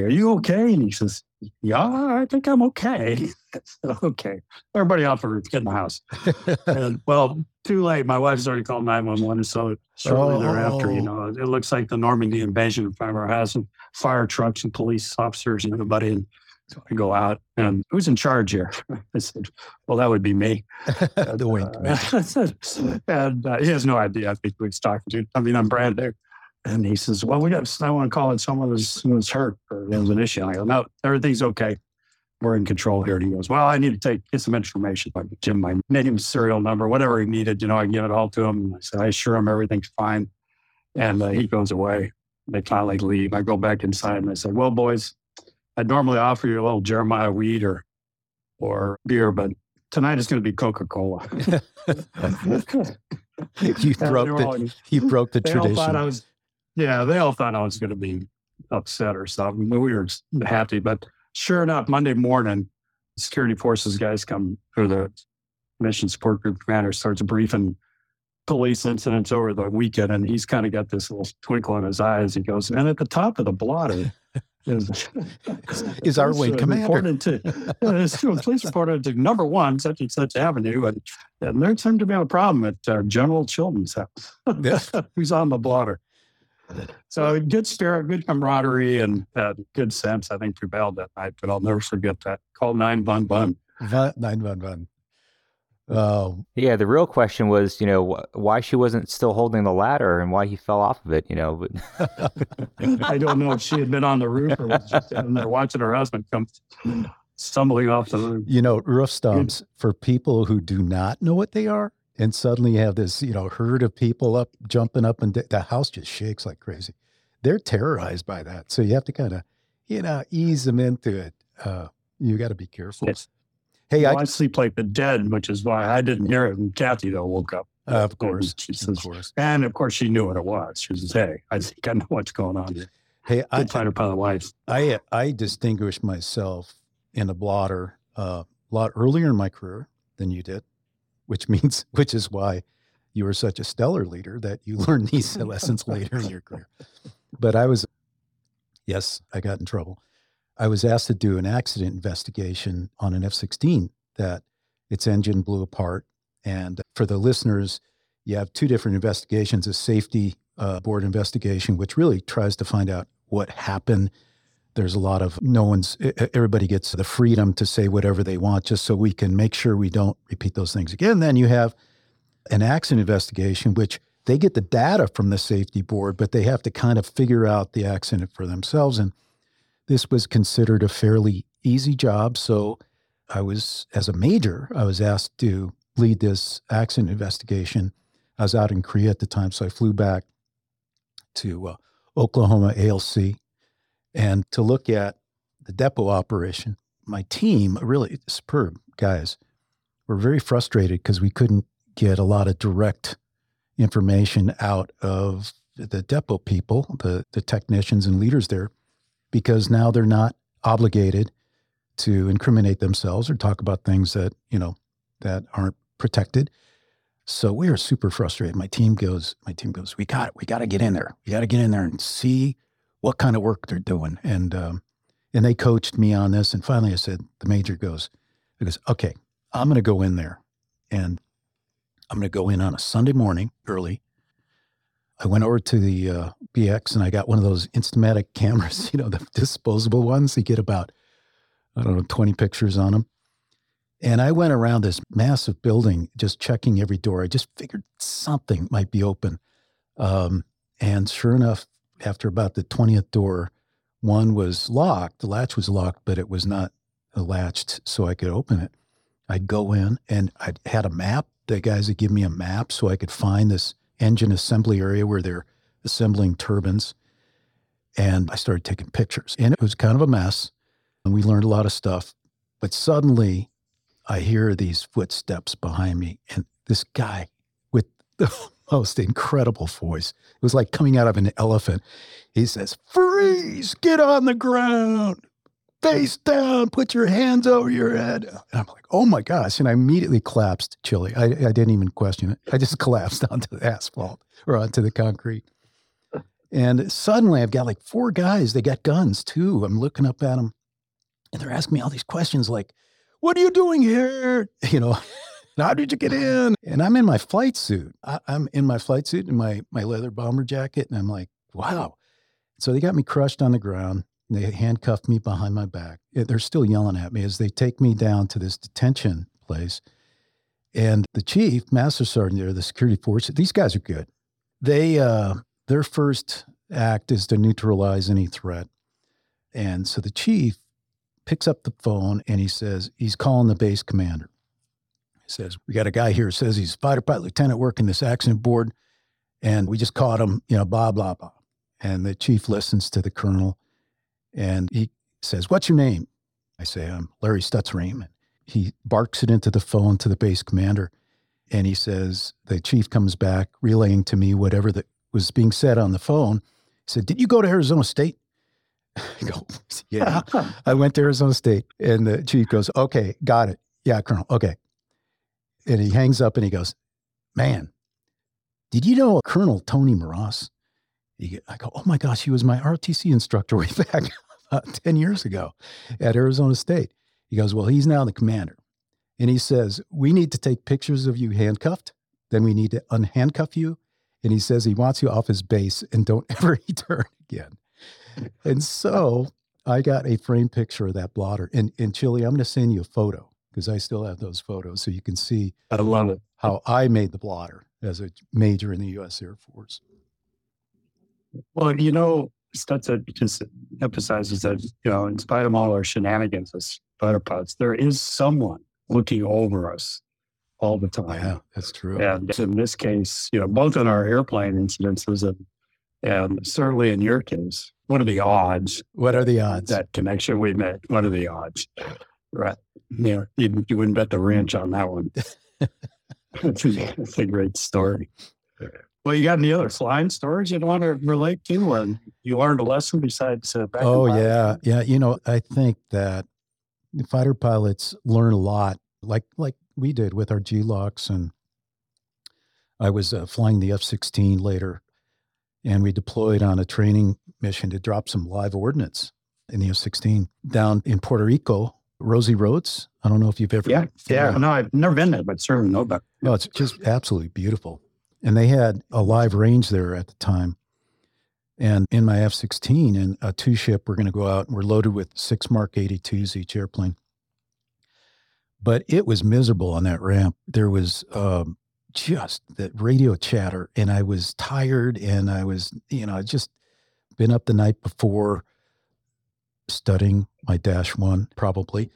Go, Are you okay? And he says, Yeah, I think I'm okay. Said, okay. Everybody off the roof, get in the house. and well, too late. My wife's already called 911. So shortly thereafter, you Oh. know, it looks like the Normandy invasion I ever has some fire trucks and police officers and everybody. And so I go out and who's in charge here? I said, Well, that would be me. the wink. Uh, and uh, he has no idea. I think he's talking to. I mean, I'm brand new. And he says, "Well, we got. I want to call it someone who's, who was hurt or there was an issue." I go, "No, everything's okay. We're in control here." And he goes, "Well, I need to take get some information. Like Jim, my name, serial number, whatever he needed. You know, I give it all to him." And I said, "I assure him everything's fine." And uh, he goes away. They finally leave. I go back inside and I said, "Well, boys, I'd normally offer you a little Jeremiah Weed or or beer, but tonight it's going to be Coca Cola." you broke the you broke the all thought I tradition. was, yeah, they all thought I was going to be upset or something. But we were happy. But sure enough, Monday morning, security forces guys come, or the mission support group commander starts briefing police incidents over the weekend, and he's kind of got this little twinkle in his eyes. He goes, and at the top of the blotter. Is, Is our wing uh, commander. to this police reported to number one such and such avenue and, and there seemed to be a problem at uh, General Chilton's house Yeah. who's on the blotter. So good spirit, good camaraderie, and uh, good sense. I think prevailed that night, but I'll never forget that. Call nine bun bun. Va- Nine one one. Oh, Yeah, the real question was, you know, wh- why she wasn't still holding the ladder and why he fell off of it, you know. But I don't know if she had been on the roof or was just down there watching her husband come stumbling off the roof. you know, roof stomps for people who do not know what they are, and suddenly you have this, you know, herd of people up jumping up, and the house just shakes like crazy. They're terrorized by that, so you have to kind of, you know, ease them into it. Uh, you got to be careful. Yes. Hey, Well, I, I sleep like the dead, which is why I didn't hear it. And Kathy, though, woke up. of course, She of says, course. and of course, she knew what it was. She says, Hey, I think I know what's going on here. Hey, I, Good fighter pilot wife. I I distinguished myself in a blotter uh, a lot earlier in my career than you did, which means which is why you were such a stellar leader that you learned these lessons later in your career. But I was, yes, I got in trouble. I was asked to do an accident investigation on an F sixteen that its engine blew apart. And for the listeners, you have two different investigations: a safety uh, board investigation, which really tries to find out what happened there's a lot of no one's everybody gets the freedom to say whatever they want just so we can make sure we don't repeat those things again. Then you have an accident investigation which they get the data from the safety board but they have to kind of figure out the accident for themselves. And this was considered a fairly easy job. So i was as a major i was asked to lead this accident investigation. I was out in korea at the time so i flew back to uh, oklahoma alc and to look at the depot operation. My team, really superb guys, were very frustrated because we couldn't get a lot of direct information out of the depot people, the, the technicians and leaders there, because now they're not obligated to incriminate themselves or talk about things that, you know, that aren't protected. So we are super frustrated. My team goes, my team goes, we got it. we got to get in there. We got to get in there and see what kind of work they're doing. And um, and they coached me on this. And finally, I said, the major goes, goes, okay, I'm going to go in there, and I'm going to go in on a Sunday morning early. I went over to the uh, BX and I got one of those Instamatic cameras, you know, the disposable ones. You get about, I don't know, 20 pictures on them. And I went around this massive building just checking every door. I just figured something might be open. Um, and sure enough, after about the 20th door, one was locked. The latch was locked, but it was not latched so I could open it. I'd go in and I had a map. The guys would give me a map so I could find this engine assembly area where they're assembling turbines. And I started taking pictures. And it was kind of a mess. And we learned a lot of stuff. But suddenly I hear these footsteps behind me. And this guy the most incredible voice, it was like coming out of an elephant. He says, Freeze, get on the ground face down, put your hands over your head. And I'm like, oh my gosh. And I immediately collapsed, Chili. I, I didn't even question it. I just collapsed onto the asphalt or onto the concrete. And suddenly I've got like four guys. They got guns too. I'm looking up at them and they're asking me all these questions like, what are you doing here? You know, how did you get in? And I'm in my flight suit. I, am in my flight suit and my, my leather bomber jacket. And I'm like, wow. So they got me crushed on the ground. They handcuffed me behind my back. They're still yelling at me as they take me down to this detention place. And the chief, master sergeant there, the security force, these guys are good. They, uh, their first act is to neutralize any threat. And so the chief picks up the phone and he says, he's calling the base commander. He says, We got a guy here who says he's fighter pilot lieutenant working this accident board, and we just caught him, you know, blah, blah, blah. And the chief listens to the colonel and he says, What's your name? I say, I'm Larry Stutzriem. He barks it into the phone to the base commander. And he says, The chief comes back, relaying to me whatever that was being said on the phone. He said, Did you go to Arizona State? I go, Yeah, I went to Arizona State. And the chief goes, Okay, got it. Yeah, Colonel. Okay. And he hangs up and he goes, Man, did you know Colonel Tony Moras? I go, oh my gosh, he was my ROTC instructor way back uh, 10 years ago at Arizona State. He goes, Well, he's now the commander. And he says, We need to take pictures of you handcuffed. Then we need to unhandcuff you. And he says he wants you off his base and don't ever return again. And so I got a frame picture of that blotter. And, and Chili, I'm going to send you a photo because I still have those photos so you can see I love it. how I made the blotter as a major in the U.S. Air Force. Well, you know, Stutz just emphasizes that, you know, in spite of all our shenanigans as fighter pilots, there is someone looking over us all the time. Yeah, that's true. And in this case, you know, both in our airplane incidences and, and certainly in your case, what are the odds? What are the odds? That connection we made. What are the odds? Right. Yeah. you, you wouldn't bet the ranch on that one. it's, a, it's a great story. Well, you got any other flying stories you'd want to relate to, and you learned a lesson besides? Uh, oh yeah, yeah. You know, I think that fighter pilots learn a lot, like like we did with our GLOCs, and I was uh, flying the F sixteen later, and we deployed on a training mission to drop some live ordnance in the F sixteen down in Puerto Rico. Rosie Roads. I don't know if you've ever. Yeah, yeah. No, I've never been there, but certainly know about. It. Oh, it's just absolutely beautiful. And they had a live range there at the time. And in my F 16 and a two ship, we're going to go out and we're loaded with six Mark 82s each airplane. But it was miserable on that ramp. There was um, just that radio chatter, and I was tired and I was, you know, I just been up the night before studying my Dash 1, probably.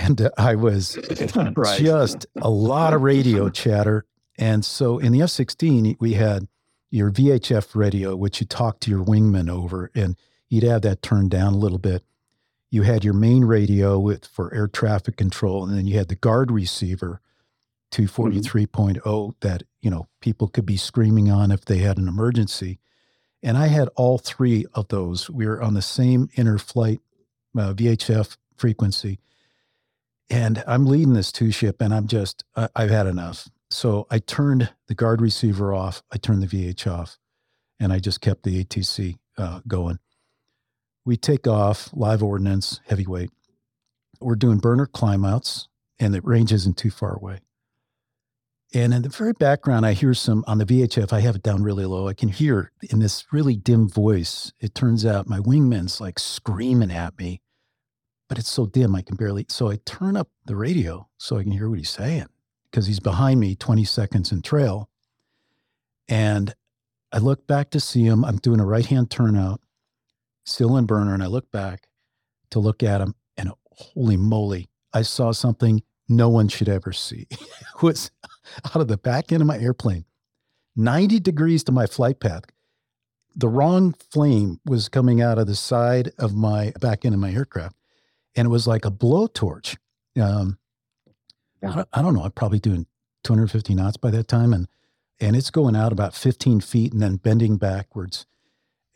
And I was right. just a lot of radio chatter and so in the F 16, we had your VHF radio, which you talked to your wingman over, and you'd have that turned down a little bit. You had your main radio with for air traffic control, and then you had the guard receiver, 243.0, mm-hmm. that you know people could be screaming on if they had an emergency. And I had all three of those. We were on the same interflight uh, VHF frequency, and I'm leading this two ship, and I'm just uh, I've had enough. So I turned the guard receiver off, I turned the VH off, and I just kept the ATC uh, going. We take off live ordnance, heavyweight. We're doing burner climbouts, and the range isn't too far away. And in the very background, I hear some on the VHF. I have it down really low. I can hear in this really dim voice. It turns out my wingman's like screaming at me, but it's so dim I can barely. So I turn up the radio so I can hear what he's saying because he's behind me 20 seconds in trail. And I look back to see him. I'm doing a right hand turnout, still in burner. And I look back to look at him. And holy moly, I saw something no one should ever see. was out of the back end of my airplane, 90 degrees to my flight path. The wrong flame was coming out of the side of my back end of my aircraft. And it was like a blowtorch. Um, I, I don't know. I'm probably doing 250 knots by that time. And and it's going out about 15 feet and then bending backwards.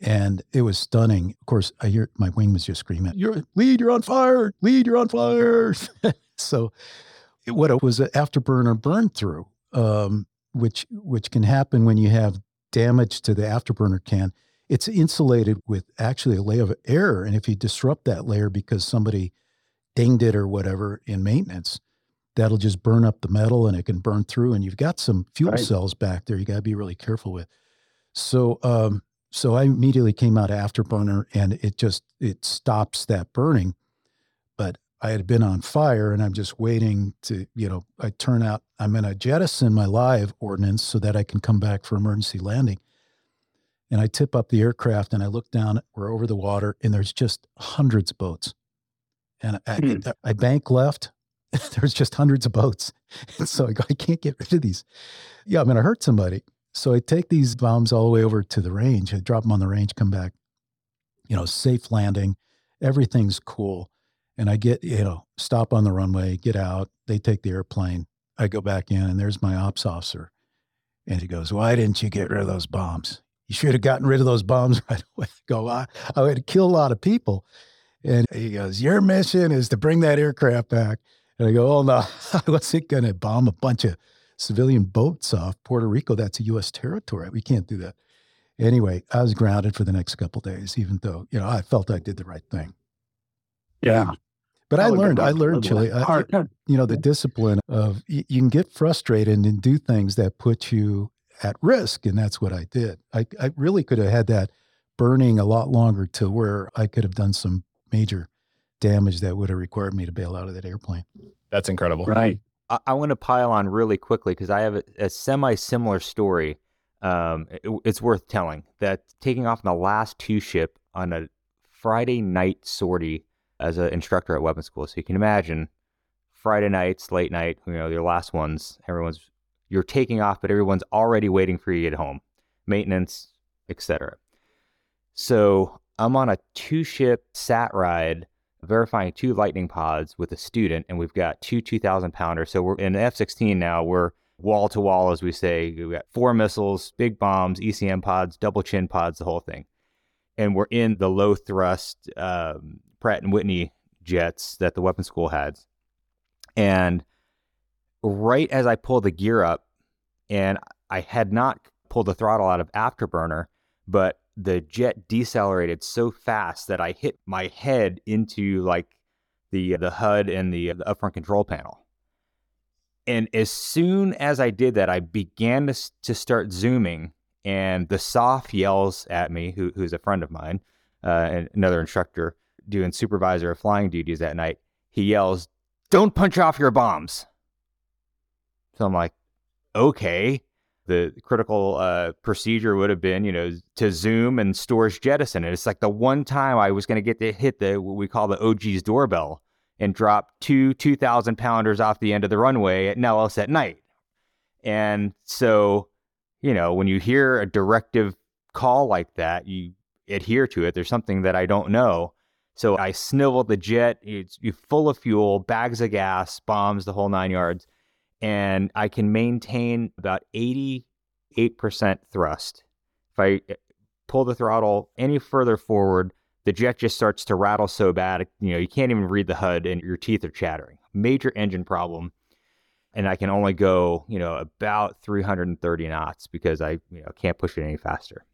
And it was stunning. Of course, I hear my wing was just screaming, "You're lead, you're on fire! Lead, you're on fire!" so, what it was an afterburner burn through, um, which which can happen when you have damage to the afterburner can. It's insulated with actually a layer of air, and if you disrupt that layer because somebody dinged it or whatever in maintenance, that'll just burn up the metal and it can burn through and you've got some fuel right. cells back there you got to be really careful with so um so i immediately came out afterburner and it just it stops that burning but i had been on fire and i'm just waiting to you know i turn out i'm going to jettison my live ordnance so that i can come back for emergency landing and i tip up the aircraft and i look down we're over the water and there's just hundreds of boats and I, hmm. I, I bank left there's just hundreds of boats. And so I go, I can't get rid of these. Yeah, I'm going to hurt somebody. So I take these bombs all the way over to the range. I drop them on the range, come back, you know, safe landing. Everything's cool. And I get, you know, stop on the runway, get out. They take the airplane. I go back in, and there's my ops officer. And he goes, Why didn't you get rid of those bombs? You should have gotten rid of those bombs right away. Go, I, I would kill a lot of people. And he goes, Your mission is to bring that aircraft back. And I go, oh, no, I wasn't going to bomb a bunch of civilian boats off Puerto Rico. That's a U.S. territory. We can't do that. Anyway, I was grounded for the next couple days, even though, you know, I felt I did the right thing. Yeah. But I learned, I learned, Chili, I, you know, the discipline of you, you can get frustrated and do things that put you at risk. And that's what I did. I, I really could have had that burning a lot longer to where I could have done some major damage that would have required me to bail out of that airplane. That's incredible. Right. I, I want to pile on really quickly because I have a, a semi similar story. Um, it, it's worth telling that taking off in the last two ship on a Friday night sortie as an instructor at weapons school. So you can imagine Friday nights, late night, you know, your last ones, everyone's, you're taking off, but everyone's already waiting for you at home, maintenance, etc. So I'm on a two ship sat ride verifying two LITENING pods with a student, and we've got two 2,000 pounders. So we're in F 16 now, we're wall to wall, as we say. We've got four missiles, big bombs, ECM pods, double chin pods, the whole thing. And we're in the low thrust um, Pratt and Whitney jets that the weapons school had. And right as I pull the gear up, and I had not pulled the throttle out of afterburner, but the jet decelerated so fast that I hit my head into like the the HUD and the, the upfront control panel. And as soon as I did that, I began to to start zooming, and the SOF yells at me, who, who's a friend of mine, uh, and another instructor doing supervisor of flying duties that night. He yells, "Don't punch off your bombs." So I'm like, okay the critical uh, procedure would have been, you know, to zoom and storage jettison. And it's like the one time I was going to get to hit the what we call the OG's doorbell and drop two 2,000 pounders off the end of the runway at Nellis at night. And so, you know, when you hear a directive call like that, you adhere to it. There's something that I don't know. So I sniveled the jet. It's full of fuel, bags of gas, bombs, the whole nine yards and I can maintain about 88% thrust. If I eh, pull the throttle any further forward, the jet just starts to rattle so bad, you know, you can't even read the HUD and your teeth are chattering. Major engine problem. And I can only go, you know, about 330 knots because I, you know, can't push it any faster.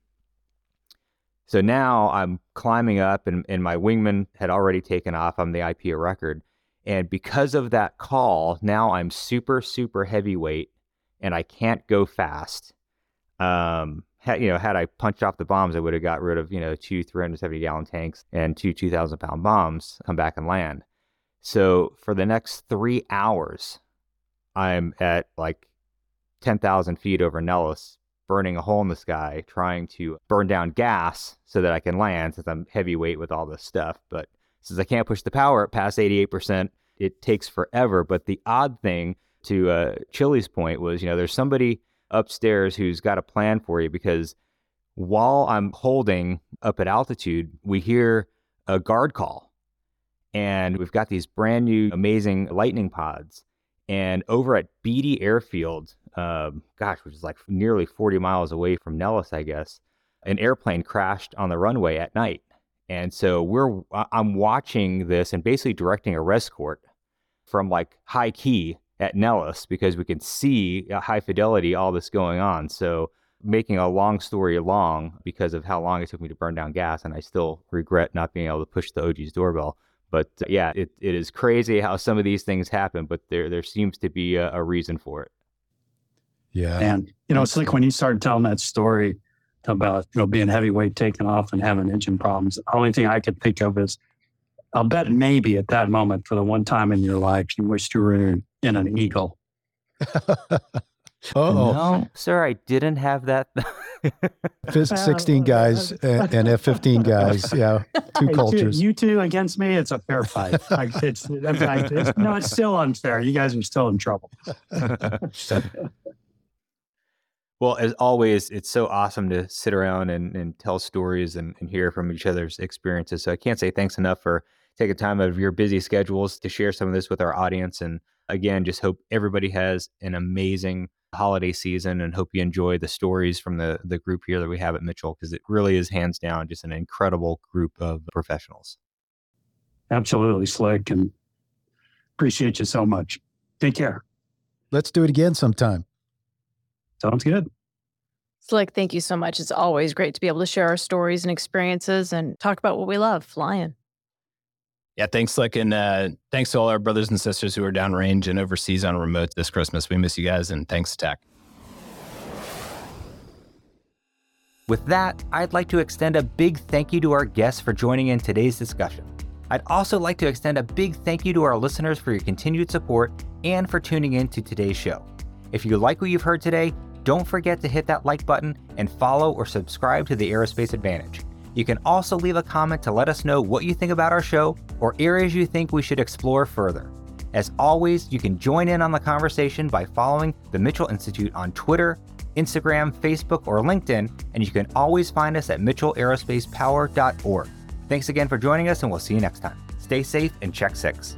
So now I'm climbing up and, and my wingman had already taken off. I'm the IP record and because of that call, now I'm super, super heavyweight and I can't go fast. Um, had, you know, had I punched off the bombs, I would have got rid of, you know, two 370 gallon tanks and two 2,000 pound bombs, come back and land. So for the next three hours, I'm at like 10,000 feet over Nellis, burning a hole in the sky, trying to burn down gas so that I can land since I'm heavyweight with all this stuff. But since I can't push the power past 88%, it takes forever. But the odd thing to uh, Chili's point was, you know, there's somebody upstairs who's got a plan for you because while I'm holding up at altitude, we hear a guard call. And we've got these brand new, amazing LITENING pods. And over at Beatty Airfield, um, gosh, which is like nearly 40 miles away from Nellis, I guess, an airplane crashed on the runway at night. And so we're, I'm watching this and basically directing a rescort from like high key at Nellis because we can see at high fidelity all this going on. So making a long story long because of how long it took me to burn down gas, and I still regret not being able to push the OG's doorbell. But uh, yeah, it, it is crazy how some of these things happen, but there there seems to be a, a reason for it. Yeah, and you know, it's like when you started telling that story about you know being heavyweight taken off and having engine problems. The only thing I could think of is, I'll bet maybe at that moment for the one time in your life you wished you were in, in an eagle. Oh, no, sir, I didn't have that. 16 guys and F 15 guys. Yeah. Two Hey, cultures. You two against me, it's a fair fight. Like, it's, I it's- no, it's still unfair. You guys are still in trouble. well, as always, it's so awesome to sit around and, and tell stories and, and hear from each other's experiences. So I can't say thanks enough for taking time out of your busy schedules to share some of this with our audience. And again, just hope everybody has an amazing holiday season and hope you enjoy the stories from the, the group here that we have at Mitchell because it really is hands down just an incredible group of professionals. Absolutely, Slick. And appreciate you so much. Take care. Let's do it again sometime. Sounds good. Slick, thank you so much. It's always great to be able to share our stories and experiences and talk about what we love flying. Yeah, thanks, Slick. And uh, thanks to all our brothers and sisters who are downrange and overseas on remote this Christmas. We miss you guys, and thanks, Tech. With that, I'd like to extend a big thank you to our guests for joining in today's discussion. I'd also like to extend a big thank you to our listeners for your continued support and for tuning in to today's show. If you like what you've heard today, don't forget to hit that like button and follow or subscribe to the Aerospace Advantage. You can also leave a comment to let us know what you think about our show or areas you think we should explore further. As always, you can join in on the conversation by following the Mitchell Institute on Twitter, Instagram, Facebook, or LinkedIn, and you can always find us at mitchellaerospacepower.org. Thanks again for joining us, and we'll see you next time. Stay safe and check six.